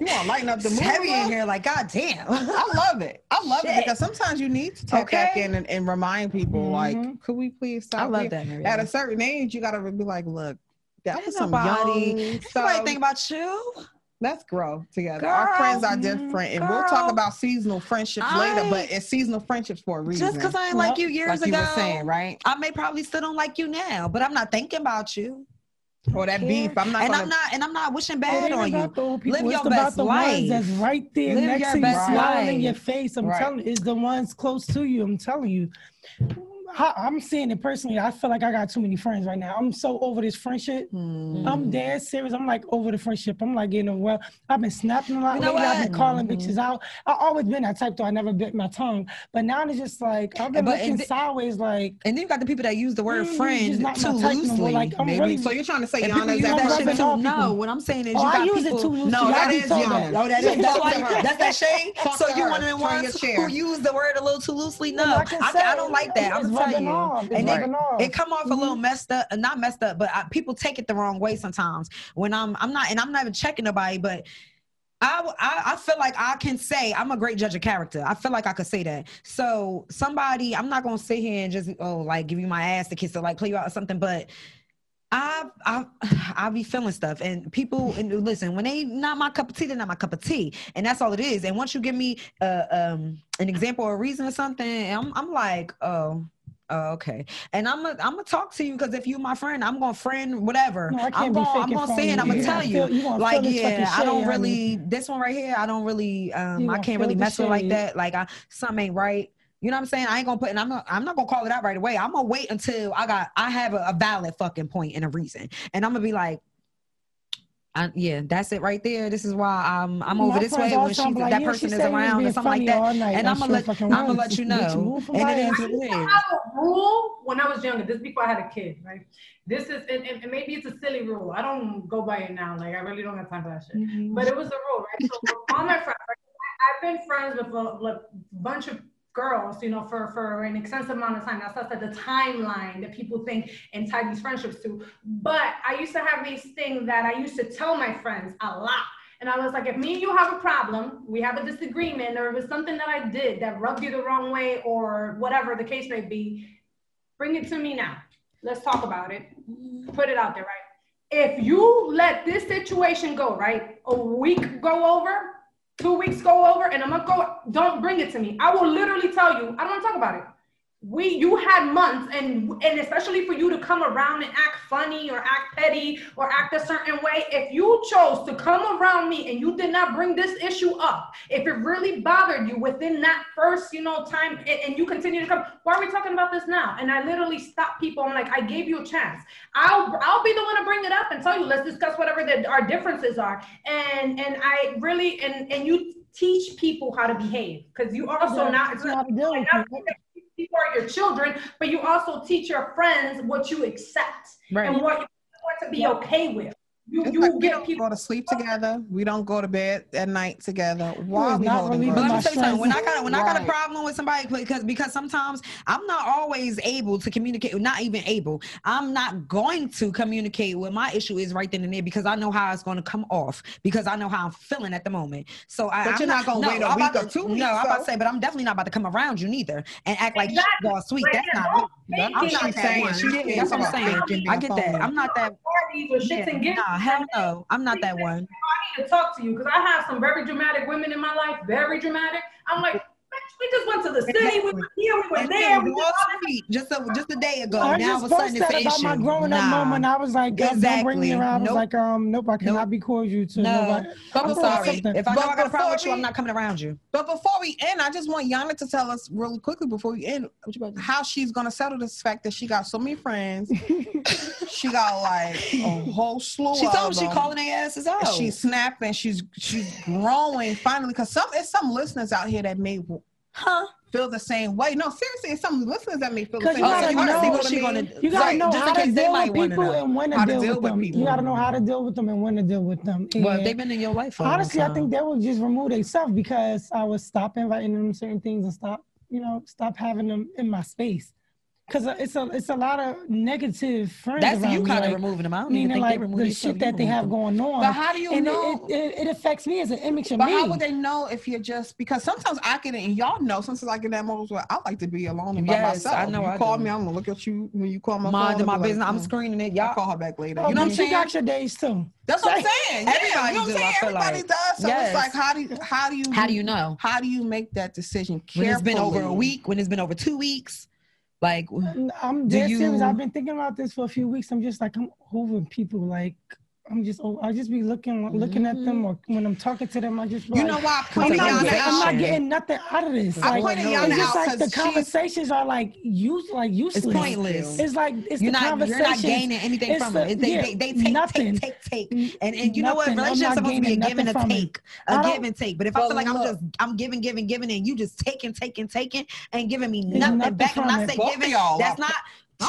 You want to lighten up the It's mood? heavy in here. Like, god damn. I love it. I love Shit. it because sometimes you need to tap back in and, and remind people, Mhm. like, could we please stop? I love here? that. Mariella. At a certain age, you gotta be like, look, that Ain't was some nobody- young Somebody think about you. Let's grow together. Our friends are mm, different, and we'll talk about seasonal friendships I- later. But it's seasonal friendships for a reason. Just because I ain't like you years like you ago. were saying, right? I may probably still don't like you now, but I'm not thinking about you. Or that beef. I'm not and gonna. I'm not and I'm not wishing It bad ain't on you. about the old people. Live it's your about best the life. ones that's right there Live next your to you, smiling in your face. I'm Right. telling you, it's the ones close to you. I'm telling you. I, I'm seeing it personally. I feel like I got too many friends right now. I'm so over this friendship. Hmm. I'm dead serious. I'm like over the friendship. I'm like getting them well. I've been snapping a lot You know lately. I've been what? calling Mhm. bitches out. I always been that type though. I never bit my tongue. But now it's just like I've been But- looking and th- sideways. Like And then you got the people that use the word Mm, friend not too type no loosely. Like, I'm Maybe. really- so you're trying to say and Yana is that that shit too. No, what I'm saying is Oh, you I got use people. it too loosely. No, I that be is told Yana. that. Oh, that So is. that's, Talk to that's that shade. Talk so to you her. one of the ones who use the word a little too loosely? No, I, can I, say don't like that. I'm it's gonna tell you. off. And off. It come off a little messed up, uh, not messed up, but I, people take it the wrong way sometimes. When I'm, I'm not, and I'm not even checking nobody, but I, I, I feel like I can say I'm a great judge of character. I feel like I could say that. So somebody, I'm not gonna sit here and just oh like give you my ass to kiss or like play you out or something, but. I I I be feeling stuff, and people and listen when they not my cup of tea, they're not my cup of tea, and that's all it is. And once you give me uh, um an example or a reason or something, I'm I'm like oh oh okay, and I'm gonna I'm gonna talk to you because if you're my friend, I'm gonna friend whatever. No, I can't I'm gonna I'm gonna say it. I'm gonna tell you. you gonna like yeah i don't shade, really this one right here i don't really um You i can't really mess with like that. Like I, something ain't right. You know what i'm saying? I ain't gonna put and i'm not i'm not gonna call it out right away. I'm gonna wait until i got i have a, a valid fucking point and a reason. And i'm gonna be like I, yeah, that's it right there. This is why I'm I'm over My this way when the she's, like, that yeah, person she is said you was around or something like that. night. And I'm gonna let I'm gonna let you know. And my it is ass. what it is. I have a rule when I was younger. This before I had a kid, right? This is and, and maybe it's a silly rule. I don't go by it now. Like I really don't have time for that shit. Mhm. But it was a rule, right? So all my friends, I've been friends with a, like, bunch of girls, you know, for for an extensive amount of time. That's like the timeline that people think and tie these friendships to. But I used to have these things that I used to tell my friends a lot. And I was like, if me and you have a problem, we have a disagreement, or it was something that I did that rubbed you the wrong way, or whatever the case may be, bring it to me now. Let's talk about it. Put it out there, right? If you let this situation go, right? A week go over, two weeks go over, and I'm gonna go, don't bring it to me. I will literally tell you, I don't wanna talk about it. We you had months and and especially for you to come around and act funny or act petty or act a certain way if you chose to come around me and you did not bring this issue up if it really bothered you within that first you know time and, and you continue to come why are we talking about this now? And i literally stop people. I'm like i gave you a chance. I'll i'll be the one to bring it up and tell you let's discuss whatever the, our differences are. And and i really and and you teach people how to behave because you also Yeah, not it's not not- people are your children, but you also teach your friends what you accept Right. and what you want to be okay with. You, you like we get don't people. go to sleep together. We don't go to bed at night together. Why is are we not holding relieving But let me tell you something. When I got when I got a problem with somebody because because sometimes I'm not always able to communicate. Not even able. I'm not going to communicate what my issue is right then and there because I know how it's going to come off because I know how I'm feeling at the moment. So I, But I'm you're not gonna no, wait a I'm about week or to- two No, weeks, I'm about to say, but I'm definitely not about to come around you neither and act like Exactly. you all sweet. That's not. don't me. I'm not that saying one. she Yeah, can't that's what I'm talk saying. faking I get that. I'm not that. Parties or shits and gigs. Nah, hell no. I'm not that one. I need to talk to you because I have some very dramatic women in my life, very dramatic. I'm like, we just went to the city, we Exactly. went here, we went there. We was did all all just a just a day ago. I now all just of a sudden first it's said an about issue. my growing up Nah. moment. I was like, God, don't bring me around. I was Nope. like, um, nope, I cannot Nope. be cordial to No. nobody. But I'm sorry. we- If I know I got a problem with you, before I'm not coming around you. But before we end, I just want Yana to tell us really quickly before we end What you about to how she's gonna settle this fact that she got so many friends. she got like a whole slew. She told me she them. calling their asses out. She's snapping. She's she's growing finally because some it's some listeners out here that may huh? feel the same way. No, seriously, it's some listeners that may feel the 'Cause same you way. Gotta you want to see know- what she gonna You gotta right, know how to case they deal with people and when to How to deal, deal with with them. people. You gotta know how to deal with them and when to deal with them. Well, they've been in your life for a long honestly, I think they would just remove themselves because I would stop inviting them certain things and stop, you know, stop having them in my space. Cause it's a it's a lot of negative friends. that's you kind of like, removing them. I don't even meaning think like they remove the shit you that they have them. going on. But how do you and know? It, it, it affects me as an image of But me. how would they know if you're just because sometimes I get it and y'all know sometimes I get that moment where I like to be alone and by Yes, myself. I know You I call do. me, I'm gonna look at you when you call my Mind phone. my I'll like, business. I'm mm. screening it. I'll Y'all. call her back later. Oh, you know what I'm saying? You got your days too. That's what I'm Like, saying. Yeah, everybody you know what I'm saying? Everybody like. does. So Yes. it's like how do you how do you How do you know? how do you make that decision When it's been over a week, when it's been over two weeks, like I'm dead serious. I've been thinking about this for a few weeks. I'm just like I'm over people. Like I'm just oh, I just be looking looking at them mm-hmm. or when I'm talking to them. I just You like, know why I I'm not, Yana getting, I'm not getting nothing out of this. I Like, pointed no, Yana it's just out like the 'cause she's- conversations are like use like useless. it's pointless. It's like it's you're the not you're not gaining anything It's from the- it. They, yeah, they, they take, nothing. take, take, take. And and you know what? Relationships supposed to be a give and a nothing from it. take, I a don't- give and take. But if I feel like I'm just I'm giving, giving, giving, and you just taking, taking, taking, and giving me nothing, nothing back. And when I say giving, that's not.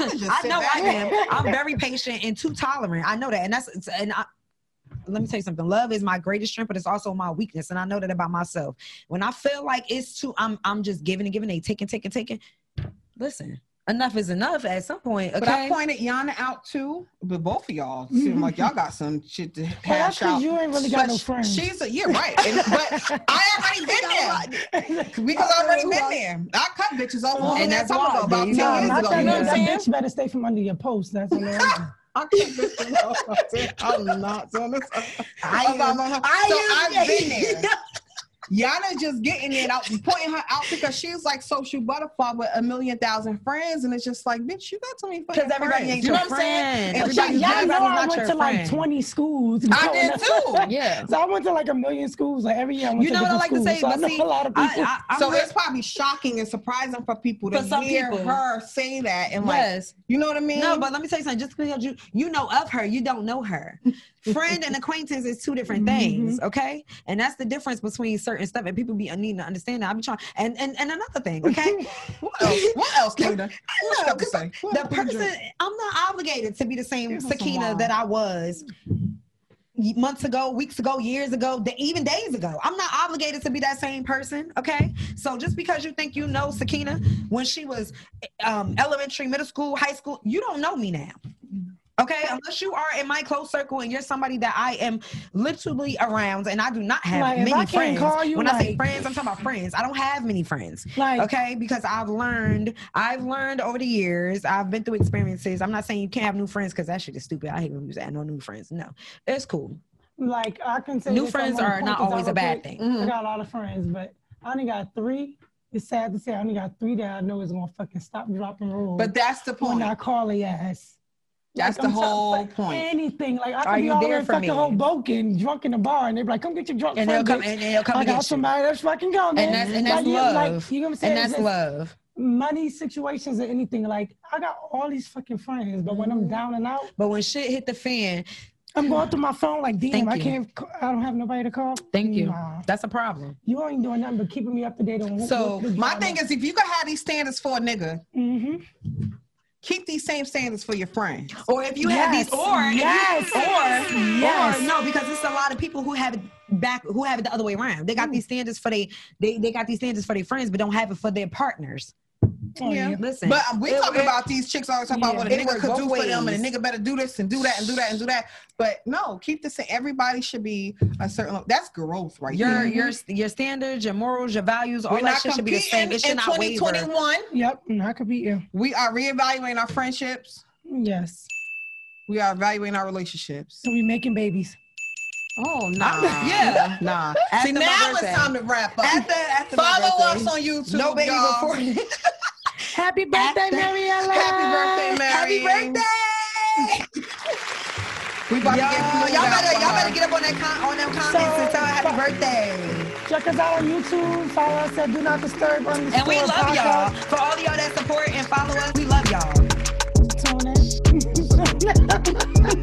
I know I am. I'm very patient and too tolerant. I know that, and that's and I. Let me tell you something. Love is my greatest strength, but it's also my weakness, and I know that about myself. When I feel like it's too, I'm I'm just giving and giving, and taking, taking, taking. Listen, enough is enough at some point. Okay. But I pointed Yana out too. But both of y'all seem mm-hmm. like y'all got some shit to Well, hash out. because you ain't really got But no friends. She's a, yeah, right. And, but I already been there. Because I already been there. I cut bitches off long And ass that's time why. about 10 you years ago. You know what I'm that saying? bitch better stay from under your post. That's all. I'm I cut bitches off. I'm not doing this. I I'm am- not- so I am- I've been there. Yana just getting it out, and pointing her out because she's like social butterfly with a million thousand friends, and it's just like, bitch, you got so many fucking Because everybody ain't you your know what I'm saying? friend. Everybody- Y'all Everybody's know I went your to like friend. 20 schools. I did too. Yeah. So I went to like a million schools. Like every year I went You to know what I different like to say? So I But know see, a lot of people. I, I'm so re- it's probably shocking and surprising for people to For some hear people. her say that and like, you know what I mean? No, but let me tell you something. Just because you you know of her, you don't know her. Friend and acquaintance is two different mm-hmm. things, okay? And that's the difference between certain stuff. And people be needing to understand that. I be trying. And and, and another thing, okay? what else? What else, Kingdom? What say? What the person, drink? I'm not obligated to be the same Sakina that I was months ago, weeks ago, years ago, even days ago. I'm not obligated to be that same person. Okay. So just because you think you know Sakina when she was um, elementary, middle school, high school, you don't know me now. Okay, unless you are in my close circle and you're somebody that I am literally around, and I do not have Like, many friends. when I say friends, I'm talking about friends. I don't have many friends like okay because i've learned i've learned over the years i've been through experiences i'm not saying you can't have new friends because that shit is stupid i hate when you say no new friends no it's cool like I can say New friends are not always a bad thing. I mm-hmm. got a lot of friends, but I only got three It's sad to say I only got three that I know is gonna fucking stop, drop, and roll. But that's the when point. I call their ass. That's the I'm whole like, point. Anything like I Are could be you all there for fucking me? Hoboken, drunk in the bar, and they be like, "Come get your drunk And they'll come and they'll come I and got somebody that's fucking coming. And that's and that's Like, love. Like, you know what I'm saying? and that's It's love. Money situations or anything. Like I got all these fucking friends, but when Mm-hmm. I'm down and out, But when shit hit the fan, I'm going through my phone like, damn, Thank I can't. ca- I don't have nobody to call. thank you. Nah. That's a problem. You ain't doing nothing but keeping me up to date on. what- So, what My thing is, if you could have these standards for a nigga, hmm keep these same standards for your friends. Or if you Yes, have these, or if you- yes, or yes. or no, because it's a lot of people who have it back, who have it the other way around. They got hmm. these standards for they, they, they got these standards for their friends, but don't have it for their partners. Yeah. Listen, But um, we it- talking it- about these chicks always talking about what a It nigga could both do for them, and a nigga better do this and do that and do that and do that. But no, keep this. In. Everybody should be a certain. That's growth, right your there. your your standards, your morals, your values, all We're that not shit should be the same. It should in not waver. 2021. Yep, and I could be you. We are reevaluating our friendships. Yes. We are evaluating our relationships. So we making babies. Oh Nah, yeah, nah. After See, now it's time to wrap up. After after my Follow birthday. us on YouTube. No baby y'all. before. Happy birthday, Mary Ellen. Happy birthday, Mary. Happy birthday. we about y'all, to get y'all better, y'all better get up on that con- on them comments so, and tell her happy birthday. Check us out on YouTube. Follow us at Do Not Disturb on the And we love podcast. y'all. For all y'all that support and follow us, we love y'all. Tune in.